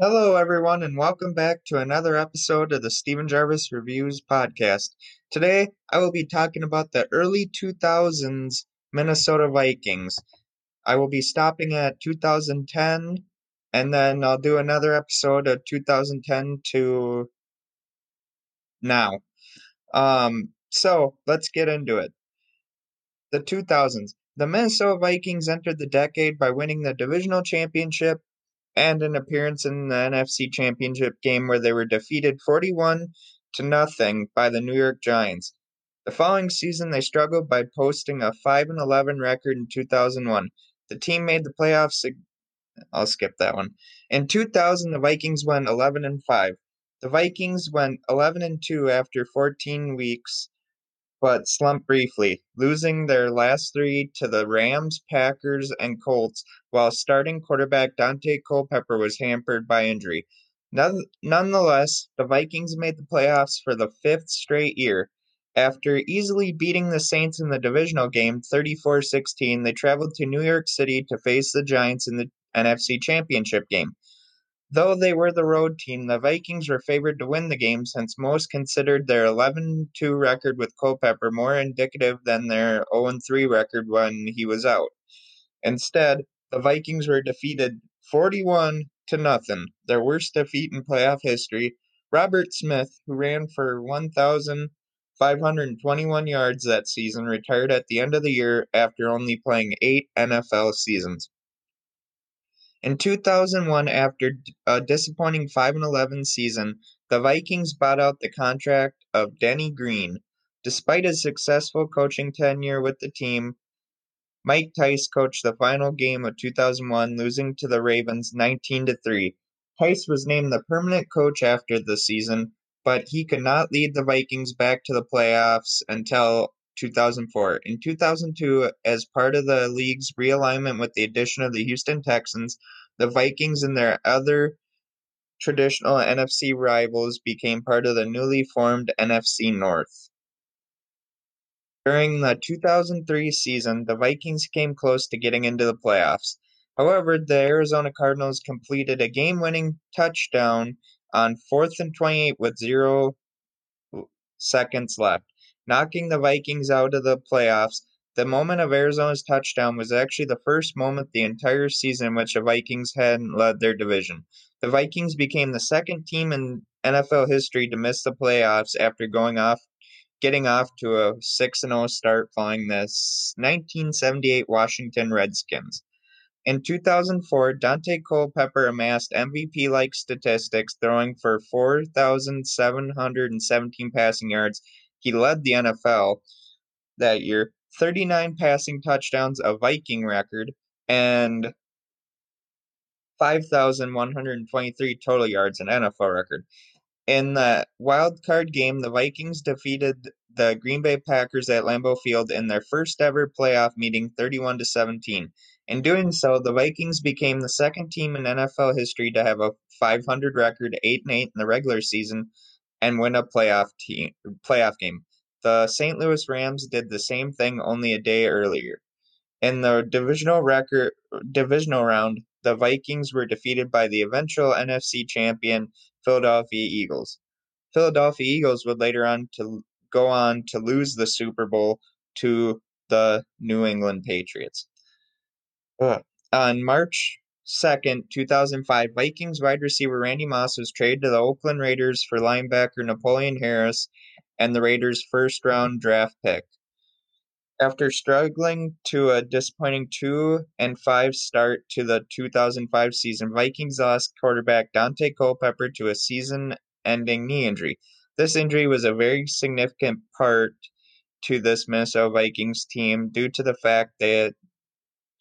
Hello, everyone, and welcome back to another episode of the Steven Gervais Reviews podcast. Today, I will be talking about the early 2000s Minnesota Vikings. I will be stopping at 2010, and then I'll do another episode of 2010 to now. Um, so let's get into it. The 2000s. The Minnesota Vikings entered the decade by winning the divisional championship and an appearance in the NFC Championship game where they were defeated 41 to nothing by the New York Giants. The following season, they struggled by posting a 5 and 11 record in 2001. The team made the playoffs. I'll skip that one. In 2000, the Vikings went 11 and 5. The Vikings went 11 and 2 after 14 weeks but slumped briefly, losing their last three to the Rams, Packers, and Colts, while starting quarterback Daunte Culpepper was hampered by injury. Nonetheless, the Vikings made the playoffs for the fifth straight year. After easily beating the Saints in the divisional game 34 16, they traveled to New York City to face the Giants in the NFC Championship game. Though they were the road team, the Vikings were favored to win the game since most considered their 11 2 record with Culpepper more indicative than their 0 3 record when he was out. Instead, the Vikings were defeated 41 to nothing, their worst defeat in playoff history. Robert Smith, who ran for 1,521 yards that season, retired at the end of the year after only playing eight NFL seasons. In 2001, after a disappointing 5 11 season, the Vikings bought out the contract of Denny Green. Despite his successful coaching tenure with the team, Mike Tice coached the final game of 2001, losing to the Ravens 19 3. Tice was named the permanent coach after the season, but he could not lead the Vikings back to the playoffs until 2004. In 2002, as part of the league's realignment with the addition of the Houston Texans, the Vikings and their other traditional NFC rivals became part of the newly formed NFC North. During the 2003 season, the Vikings came close to getting into the playoffs. However, the Arizona Cardinals completed a game winning touchdown on 4th and 28 with zero seconds left knocking the Vikings out of the playoffs. The moment of Arizona's touchdown was actually the first moment the entire season in which the Vikings hadn't led their division. The Vikings became the second team in NFL history to miss the playoffs after going off getting off to a 6 0 start following the 1978 Washington Redskins. In 2004, Daunte Culpepper amassed MVP like statistics, throwing for 4,717 passing yards he led the NFL that year, 39 passing touchdowns, a Viking record, and 5,123 total yards, an NFL record. In the wild card game, the Vikings defeated the Green Bay Packers at Lambeau Field in their first ever playoff meeting 31 to 17. In doing so, the Vikings became the second team in NFL history to have a 500 record, 8 and 8 in the regular season, and win a playoff team playoff game. The St. Louis Rams did the same thing only a day earlier. In the divisional record divisional round, the Vikings were defeated by the eventual NFC champion Philadelphia Eagles. Philadelphia Eagles would later on to go on to lose the Super Bowl to the New England Patriots. Uh, on March 2nd, 2005, Vikings wide receiver Randy Moss was traded to the Oakland Raiders for linebacker Napoleon Harris and the Raiders' first round draft pick. After struggling to a disappointing 2 and 5 start to the 2005 season, Vikings lost quarterback Daunte Culpepper to a season ending knee injury. This injury was a very significant part to this Minnesota Vikings team due to the fact that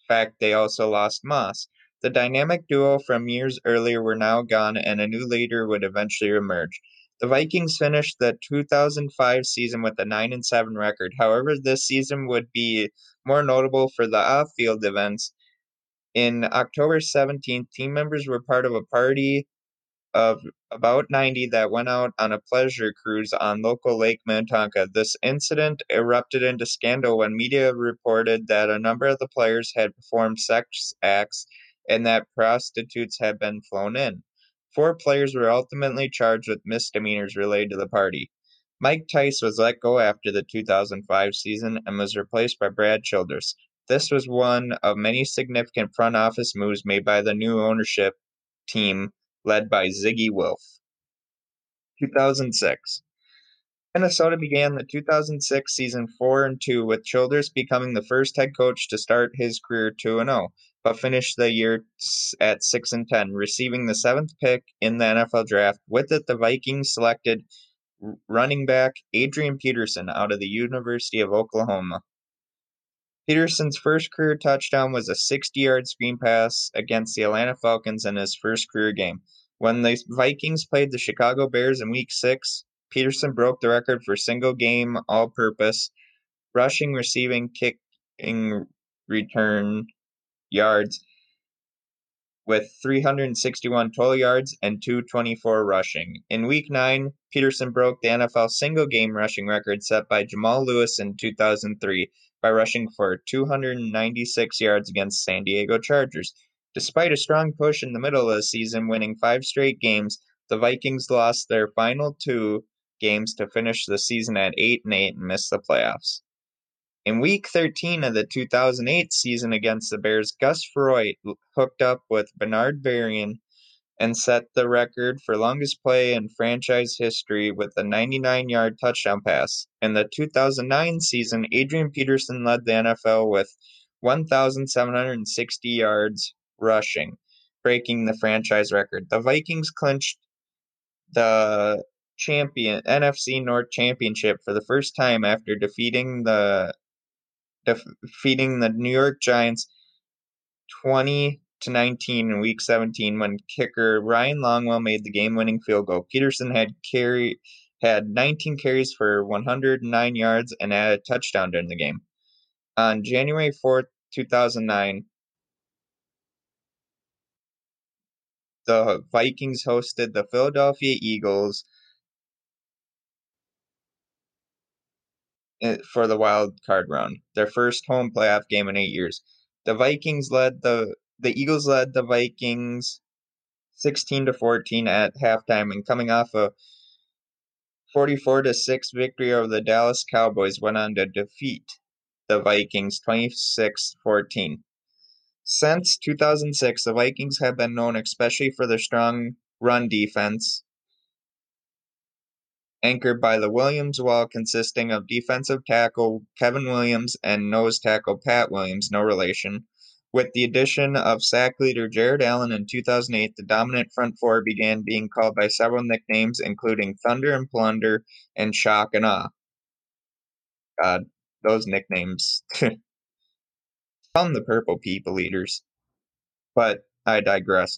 fact they also lost Moss. The dynamic duo from years earlier were now gone, and a new leader would eventually emerge. The Vikings finished the 2005 season with a 9 and 7 record. However, this season would be more notable for the off-field events. In October 17th, team members were part of a party of about 90 that went out on a pleasure cruise on local Lake Minnetonka. This incident erupted into scandal when media reported that a number of the players had performed sex acts and that prostitutes had been flown in. Four players were ultimately charged with misdemeanors related to the party. Mike Tice was let go after the 2005 season and was replaced by Brad Childress. This was one of many significant front office moves made by the new ownership team led by Zygi Wilf. 2006. Minnesota began the 2006 season 4 and 2 with Childress becoming the first head coach to start his career 2 and 0, Uh, but finished the year at 6 and 10, receiving the 7th pick in the NFL draft. With it, the Vikings selected running back Adrian Peterson out of the University of Oklahoma. Peterson's first career touchdown was a 60 yard screen pass against the Atlanta Falcons in his first career game. When the Vikings played the Chicago Bears in week six, Peterson broke the record for single game all purpose rushing, receiving, kicking, return yards with 361 total yards and 224 rushing. In week 9, Peterson broke the NFL single game rushing record set by Jamal Lewis in 2003 by rushing for 296 yards against San Diego Chargers. Despite a strong push in the middle of the season, winning five straight games, the Vikings lost their final two games to finish the season at 8 and 8 and miss the playoffs. In week 13 of the 2008 season against the Bears, Gus Frerotte hooked up with Bernard Berrian and set the record for longest play in franchise history with a 99 yard touchdown pass. In the 2009 season, Adrian Peterson led the NFL with 1,760 yards rushing, breaking the franchise record. The Vikings clinched the champion NFC North Championship for the first time after defeating the defeating the New York Giants 20 to 19 in week 17 when kicker Ryan Longwell made the game-winning field goal. Peterson had carry had 19 carries for 109 yards and a touchdown during the game. On January 4th, 2009, the Vikings hosted the Philadelphia Eagles Eh, for the wild card round, their first home playoff game in eight years. The Vikings led the the Eagles led the Vikings 16 to 14 at halftime and coming off a 44 to 6 victory over the Dallas Cowboys went on to defeat the Vikings 26-14. Since 2006, the Vikings have been known especially for their strong run defense anchored by the Williams Wall consisting of defensive tackle Kevin Williams and nose tackle Pat Williams, no relation, with the addition of sack leader Jared Allen in 2008, the dominant front four began being called by several nicknames, including Thunder and Plunder and Shock and Awe. God, those nicknames. From the Purple People Eaters. But I digress.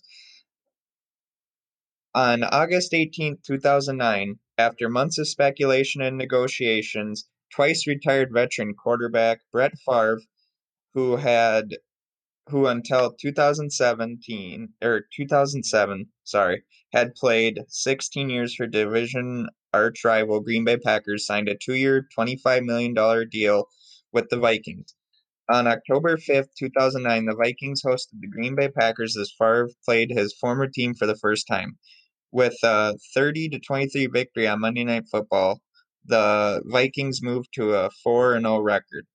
On August 18, 2009, after months of speculation and negotiations, twice retired veteran quarterback Brett Favre, who had who until 2017 or 2007, sorry, had played 16 years for division arch rival Green Bay Packers, signed a two-year, $25 million deal with the Vikings. On October 5th, 2009, the Vikings hosted the Green Bay Packers as Favre played his former team for the first time. With a 30 to 23 victory on Monday Night Football, the Vikings moved to a 4 0 record.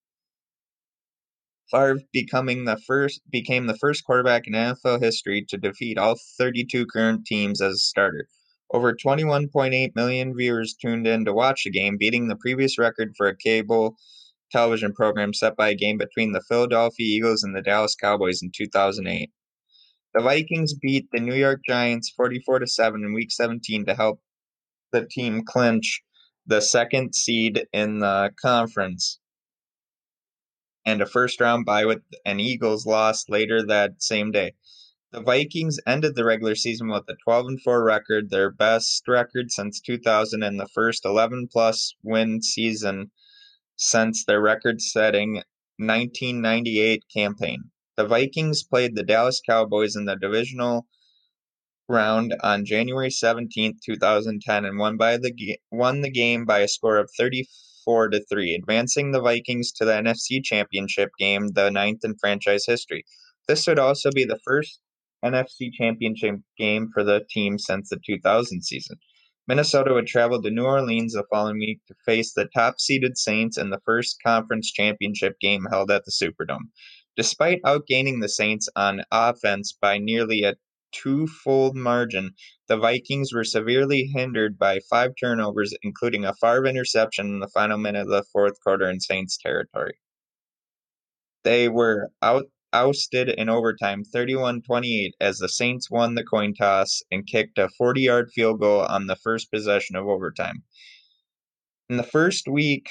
Favre becoming the first became the first quarterback in NFL history to defeat all 32 current teams as a starter. Over 21.8 million viewers tuned in to watch the game, beating the previous record for a cable television program set by a game between the Philadelphia Eagles and the Dallas Cowboys in 2008. The Vikings beat the New York Giants 44 to 7 in week 17 to help the team clinch the second seed in the conference and a first round bye with an Eagles loss later that same day. The Vikings ended the regular season with a 12 and 4 record, their best record since 2000 and the first 11 plus win season since their record setting 1998 campaign. The Vikings played the Dallas Cowboys in the divisional round on January 17, 2010 and won by the won the game by a score of 34 to three, advancing the Vikings to the NFC Championship game, the ninth in franchise history. This would also be the first NFC Championship game for the team since the 2000 season. Minnesota would travel to New Orleans the following week to face the top seeded Saints in the first conference championship game held at the Superdome. Despite outgaining the Saints on offense by nearly a two-fold margin, the Vikings were severely hindered by five turnovers, including a Favre interception in the final minute of the fourth quarter in Saints territory. They were out ousted in overtime 31-28 as the Saints won the coin toss and kicked a 40-yard field goal on the first possession of overtime. In the first week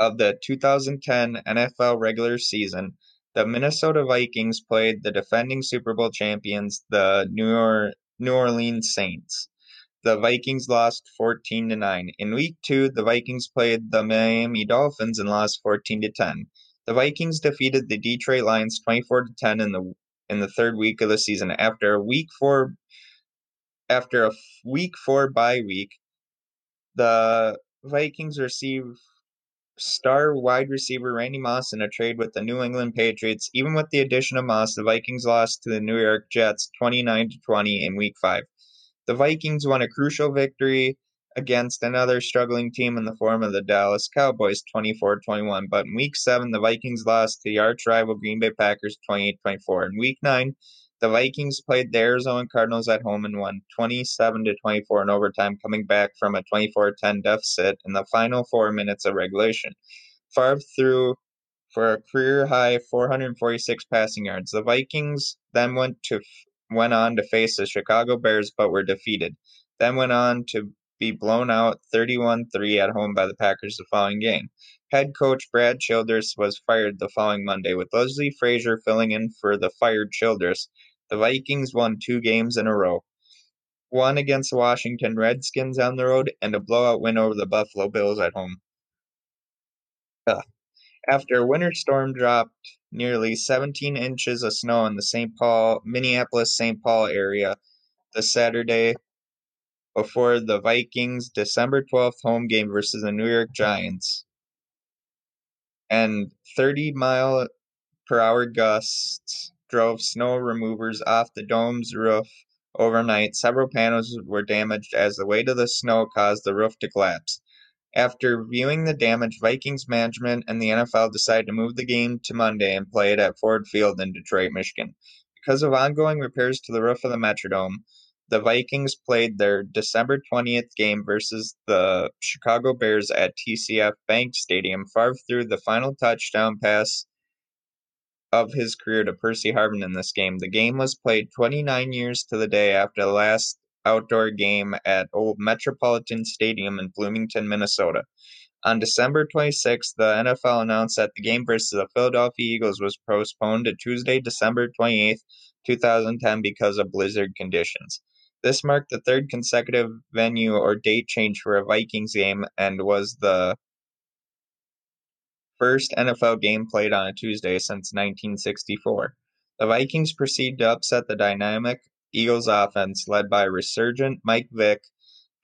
of the 2010 NFL regular season, the Minnesota Vikings played the defending Super Bowl champions, the New, New Orleans Saints. The Vikings lost 14 to 9. In week 2, the Vikings played the Miami Dolphins and lost 14 to 10. The Vikings defeated the Detroit Lions 24 to 10 in the in the third week of the season after a week 4 after a week 4 bye week. The Vikings received star wide receiver Randy Moss in a trade with the New England Patriots. Even with the addition of Moss, the Vikings lost to the New York Jets 29 to 20 in week 5. The Vikings won a crucial victory against another struggling team in the form of the Dallas Cowboys 24-21. But in week 7, the Vikings lost to the arch rival Green Bay Packers 28-24. In week 9, the Vikings played the Arizona Cardinals at home and won 27 to 24 in overtime, coming back from a 24-10 deficit in the final 4 minutes of regulation. Favre threw for a career high 446 passing yards. The Vikings then went to went on to face the Chicago Bears but were defeated. Then went on to be blown out 31 3 at home by the Packers the following game. Head coach Brad Childress was fired the following Monday, with Leslie Frazier filling in for the fired Childress. The Vikings won two games in a row one against the Washington Redskins on the road, and a blowout win over the Buffalo Bills at home. Ugh. After a winter storm dropped nearly 17 inches of snow in the St. Paul, Minneapolis St. Paul area the Saturday before the Vikings' December 12th home game versus the New York Giants. And 30 mile per hour gusts drove snow removers off the dome's roof overnight. Several panels were damaged as the weight of the snow caused the roof to collapse. After viewing the damage, Vikings management and the NFL decided to move the game to Monday and play it at Ford Field in Detroit, Michigan. Because of ongoing repairs to the roof of the Metrodome, the Vikings played their December 20th game versus the Chicago Bears at TCF Bank Stadium. Favre threw the final touchdown pass of his career to Percy Harvin in this game. The game was played 29 years to the day after the last outdoor game at Old Metropolitan Stadium in Bloomington, Minnesota. On December 26th, the NFL announced that the game versus the Philadelphia Eagles was postponed to Tuesday, December 28th, 2010 because of blizzard conditions. This marked the third consecutive venue or date change for a Vikings game and was the first NFL game played on a Tuesday since 1964. The Vikings proceed to upset the dynamic Eagles offense led by resurgent Mike Vick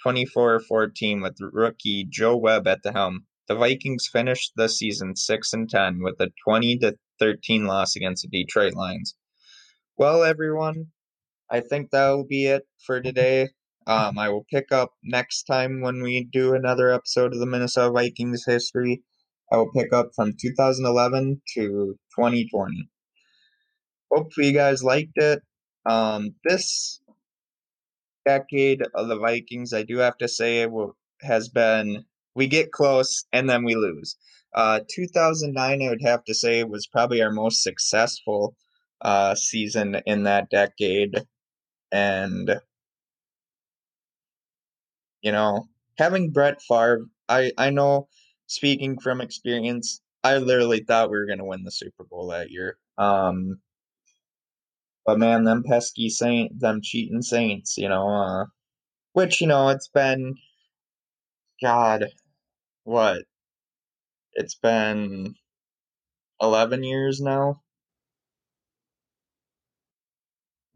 24-14 with rookie Joe Webb at the helm. The Vikings finished the season 6 and 10 with a 20 to 13 loss against the Detroit Lions. Well, everyone, I think that will be it for today. Um, I will pick up next time when we do another episode of the Minnesota Vikings history. I will pick up from 2011 to 2020. Hopefully, you guys liked it. Um, this decade of the Vikings, I do have to say, has been we get close and then we lose. Uh, 2009, I would have to say, was probably our most successful uh, season in that decade and you know, having Brett Favre, I I know speaking from experience, I literally thought we were going to win the Super Bowl that year. Um, but man, them pesky saint, them cheating Saints, you know, uh, which you know, it's been, God, what? It's been eleven years now.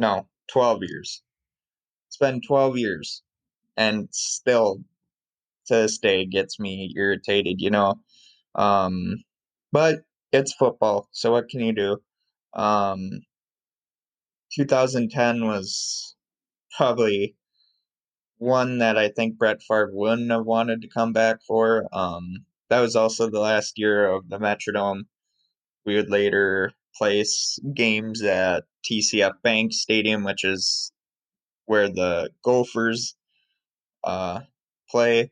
No, 12 years. It's been 12 years and still to this day gets me irritated, you know. Um, but it's football, so what can you do? Um, 2010 was probably one that I think Brett Favre wouldn't have wanted to come back for. Um, that was also the last year of the Metrodome. We would later place games at TCF Bank Stadium, which is where the Gophers uh, play.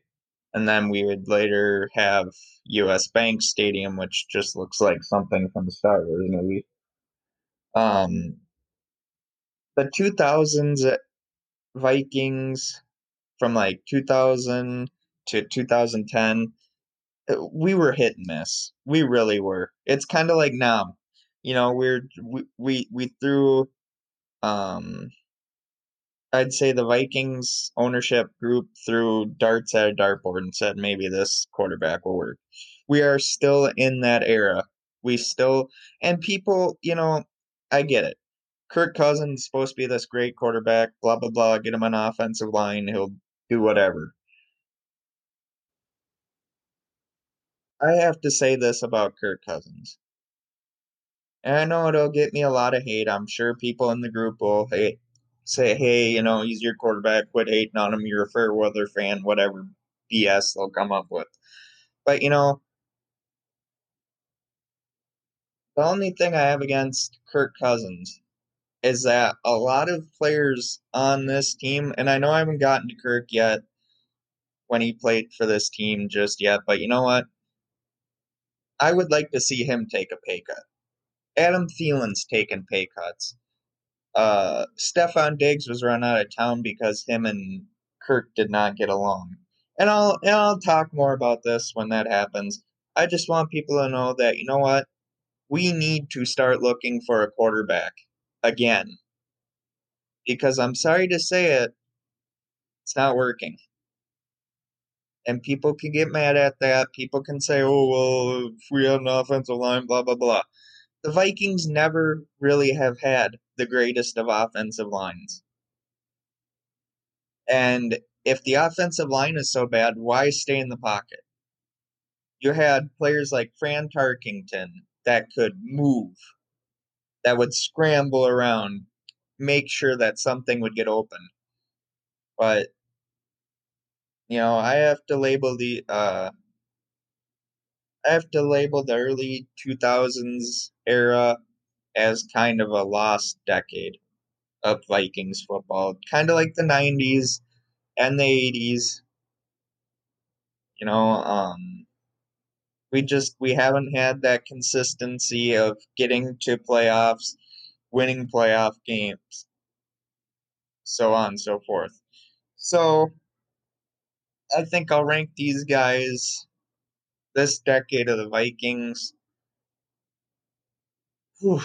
And then we would later have US Bank Stadium, which just looks like something from the Star Wars movie. Um, the 2000s Vikings from like 2000 to 2010 we were hit and miss. We really were. It's kind of like now, you know, we're we we, we threw um I'd say the Vikings ownership group threw darts at a dartboard and said maybe this quarterback will work. We are still in that era. We still and people, you know, I get it. Kirk Cousins is supposed to be this great quarterback, blah blah blah, get him an offensive line, he'll do whatever. I have to say this about Kirk Cousins. And I know it'll get me a lot of hate. I'm sure people in the group will hate, say, hey, you know, he's your quarterback, quit hating on him, you're a fair weather fan, whatever BS they'll come up with. But, you know, the only thing I have against Kirk Cousins is that a lot of players on this team, and I know I haven't gotten to Kirk yet when he played for this team just yet, but you know what? I would like to see him take a pay cut. Adam Thielen's taken pay cuts. Uh, Stefon Diggs was run out of town because him and Kirk did not get along. And I'll and I'll talk more about this when that happens. I just want people to know that you know what? We need to start looking for a quarterback again. Because I'm sorry to say it, it's not working. And people can get mad at that. People can say, oh, well, if we had an offensive line, blah, blah, blah. The Vikings never really have had the greatest of offensive lines. And if the offensive line is so bad, why stay in the pocket? You had players like Fran Tarkenton that could move that would scramble around, make sure that something would get open. But you know, I have to label the uh I have to label the early 2000s era as kind of a lost decade of Vikings football, kind of like the 90s and the 80s. You know, um we just we haven't had that consistency of getting to playoffs, winning playoff games, so on and so forth. So I think I'll rank these guys this decade of the Vikings whew,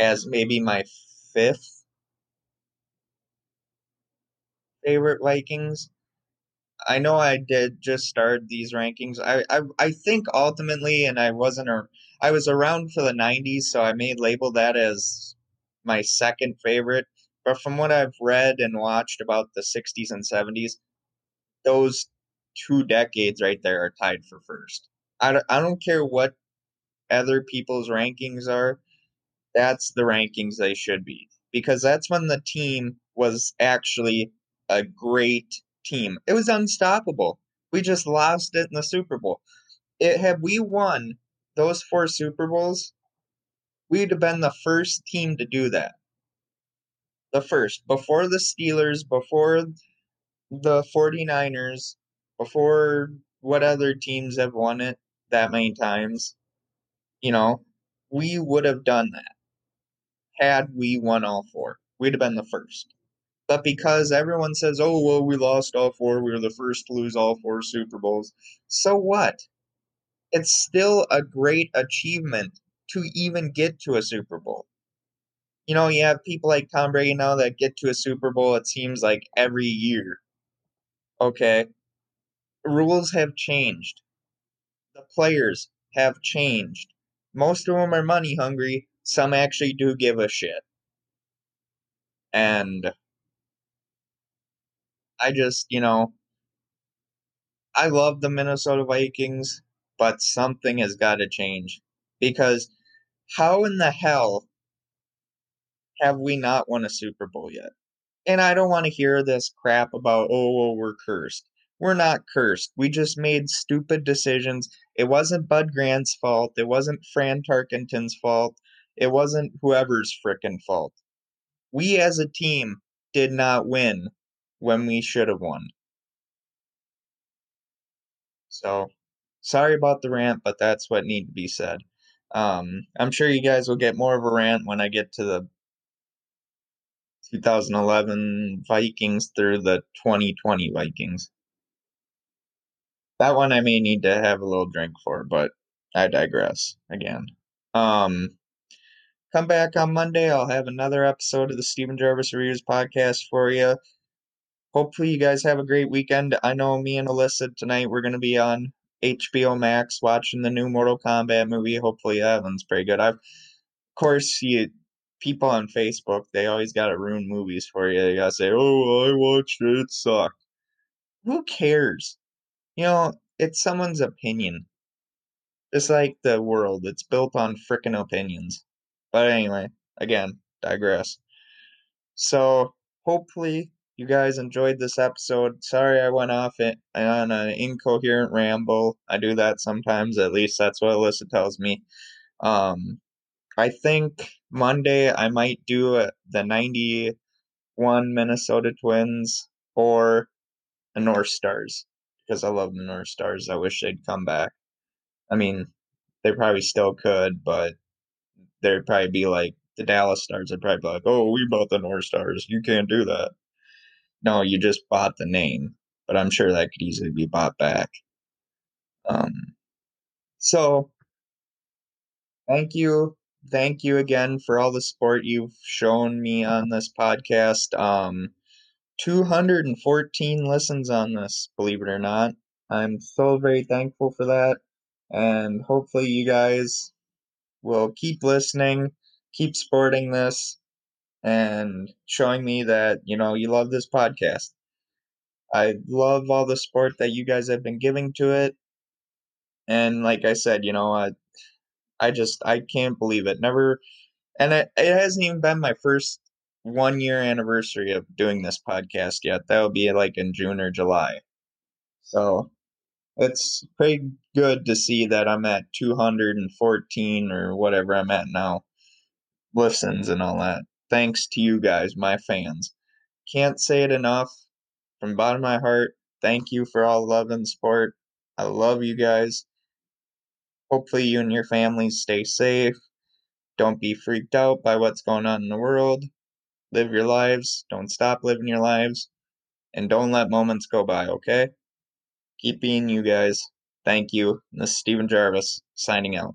as maybe my fifth favorite Vikings. I know I did just start these rankings. I, I I think ultimately, and I wasn't a, I was around for the '90s, so I may label that as my second favorite. But from what I've read and watched about the '60s and '70s, those two decades right there are tied for first. I don't, I don't care what other people's rankings are. That's the rankings they should be because that's when the team was actually a great team. It was unstoppable. We just lost it in the Super Bowl. It had we won those four Super Bowls, we'd have been the first team to do that. The first, before the Steelers, before the 49ers, before what other teams have won it that many times, you know, we would have done that had we won all four. We'd have been the first. But because everyone says, oh, well, we lost all four, we were the first to lose all four Super Bowls, so what? It's still a great achievement to even get to a Super Bowl. You know, you have people like Tom Brady now that get to a Super Bowl, it seems like every year. Okay. Rules have changed. The players have changed. Most of them are money hungry. Some actually do give a shit. And I just, you know, I love the Minnesota Vikings, but something has got to change because how in the hell have we not won a Super Bowl yet? And I don't want to hear this crap about, oh, well, we're cursed. We're not cursed. We just made stupid decisions. It wasn't Bud Grant's fault. It wasn't Fran Tarkenton's fault. It wasn't whoever's frickin' fault. We as a team did not win when we should have won. So, sorry about the rant, but that's what need to be said. Um, I'm sure you guys will get more of a rant when I get to the 2011 Vikings through the 2020 Vikings. That one I may need to have a little drink for, but I digress again. Um, come back on Monday. I'll have another episode of the Steven Gervais Reviews podcast for you. Hopefully, you guys have a great weekend. I know me and Alyssa tonight we're going to be on HBO Max watching the new Mortal Kombat movie. Hopefully, that one's pretty good. I've, of course, you people on Facebook they always got to ruin movies for you. They got to say, "Oh, I watched it. It sucked." Who cares? You know, it's someone's opinion. It's like the world. It's built on freaking opinions. But anyway, again, digress. So hopefully you guys enjoyed this episode. Sorry I went off it on an incoherent ramble. I do that sometimes, at least that's what Alyssa tells me. Um, I think Monday I might do a, the 91 Minnesota Twins or the North Stars because I love the North Stars. I wish they'd come back. I mean, they probably still could, but they'd probably be like the Dallas Stars would probably be like, "Oh, we bought the North Stars. You can't do that." No, you just bought the name, but I'm sure that could easily be bought back. Um, so thank you, thank you again for all the support you've shown me on this podcast. Um, 214 listens on this, believe it or not. I'm so very thankful for that. And hopefully, you guys will keep listening, keep supporting this, and showing me that, you know, you love this podcast. I love all the support that you guys have been giving to it. And like I said, you know, I, I just, I can't believe it. Never, and it, it hasn't even been my first one year anniversary of doing this podcast yet. That will be like in June or July. So it's pretty good to see that I'm at 214 or whatever I'm at now listens and all that thanks to you guys, my fans. Can't say it enough. From bottom of my heart, thank you for all love and support. I love you guys. Hopefully, you and your families stay safe. Don't be freaked out by what's going on in the world. Live your lives. Don't stop living your lives. And don't let moments go by, okay? Keep being you guys. Thank you. This is Steven Gervais signing out.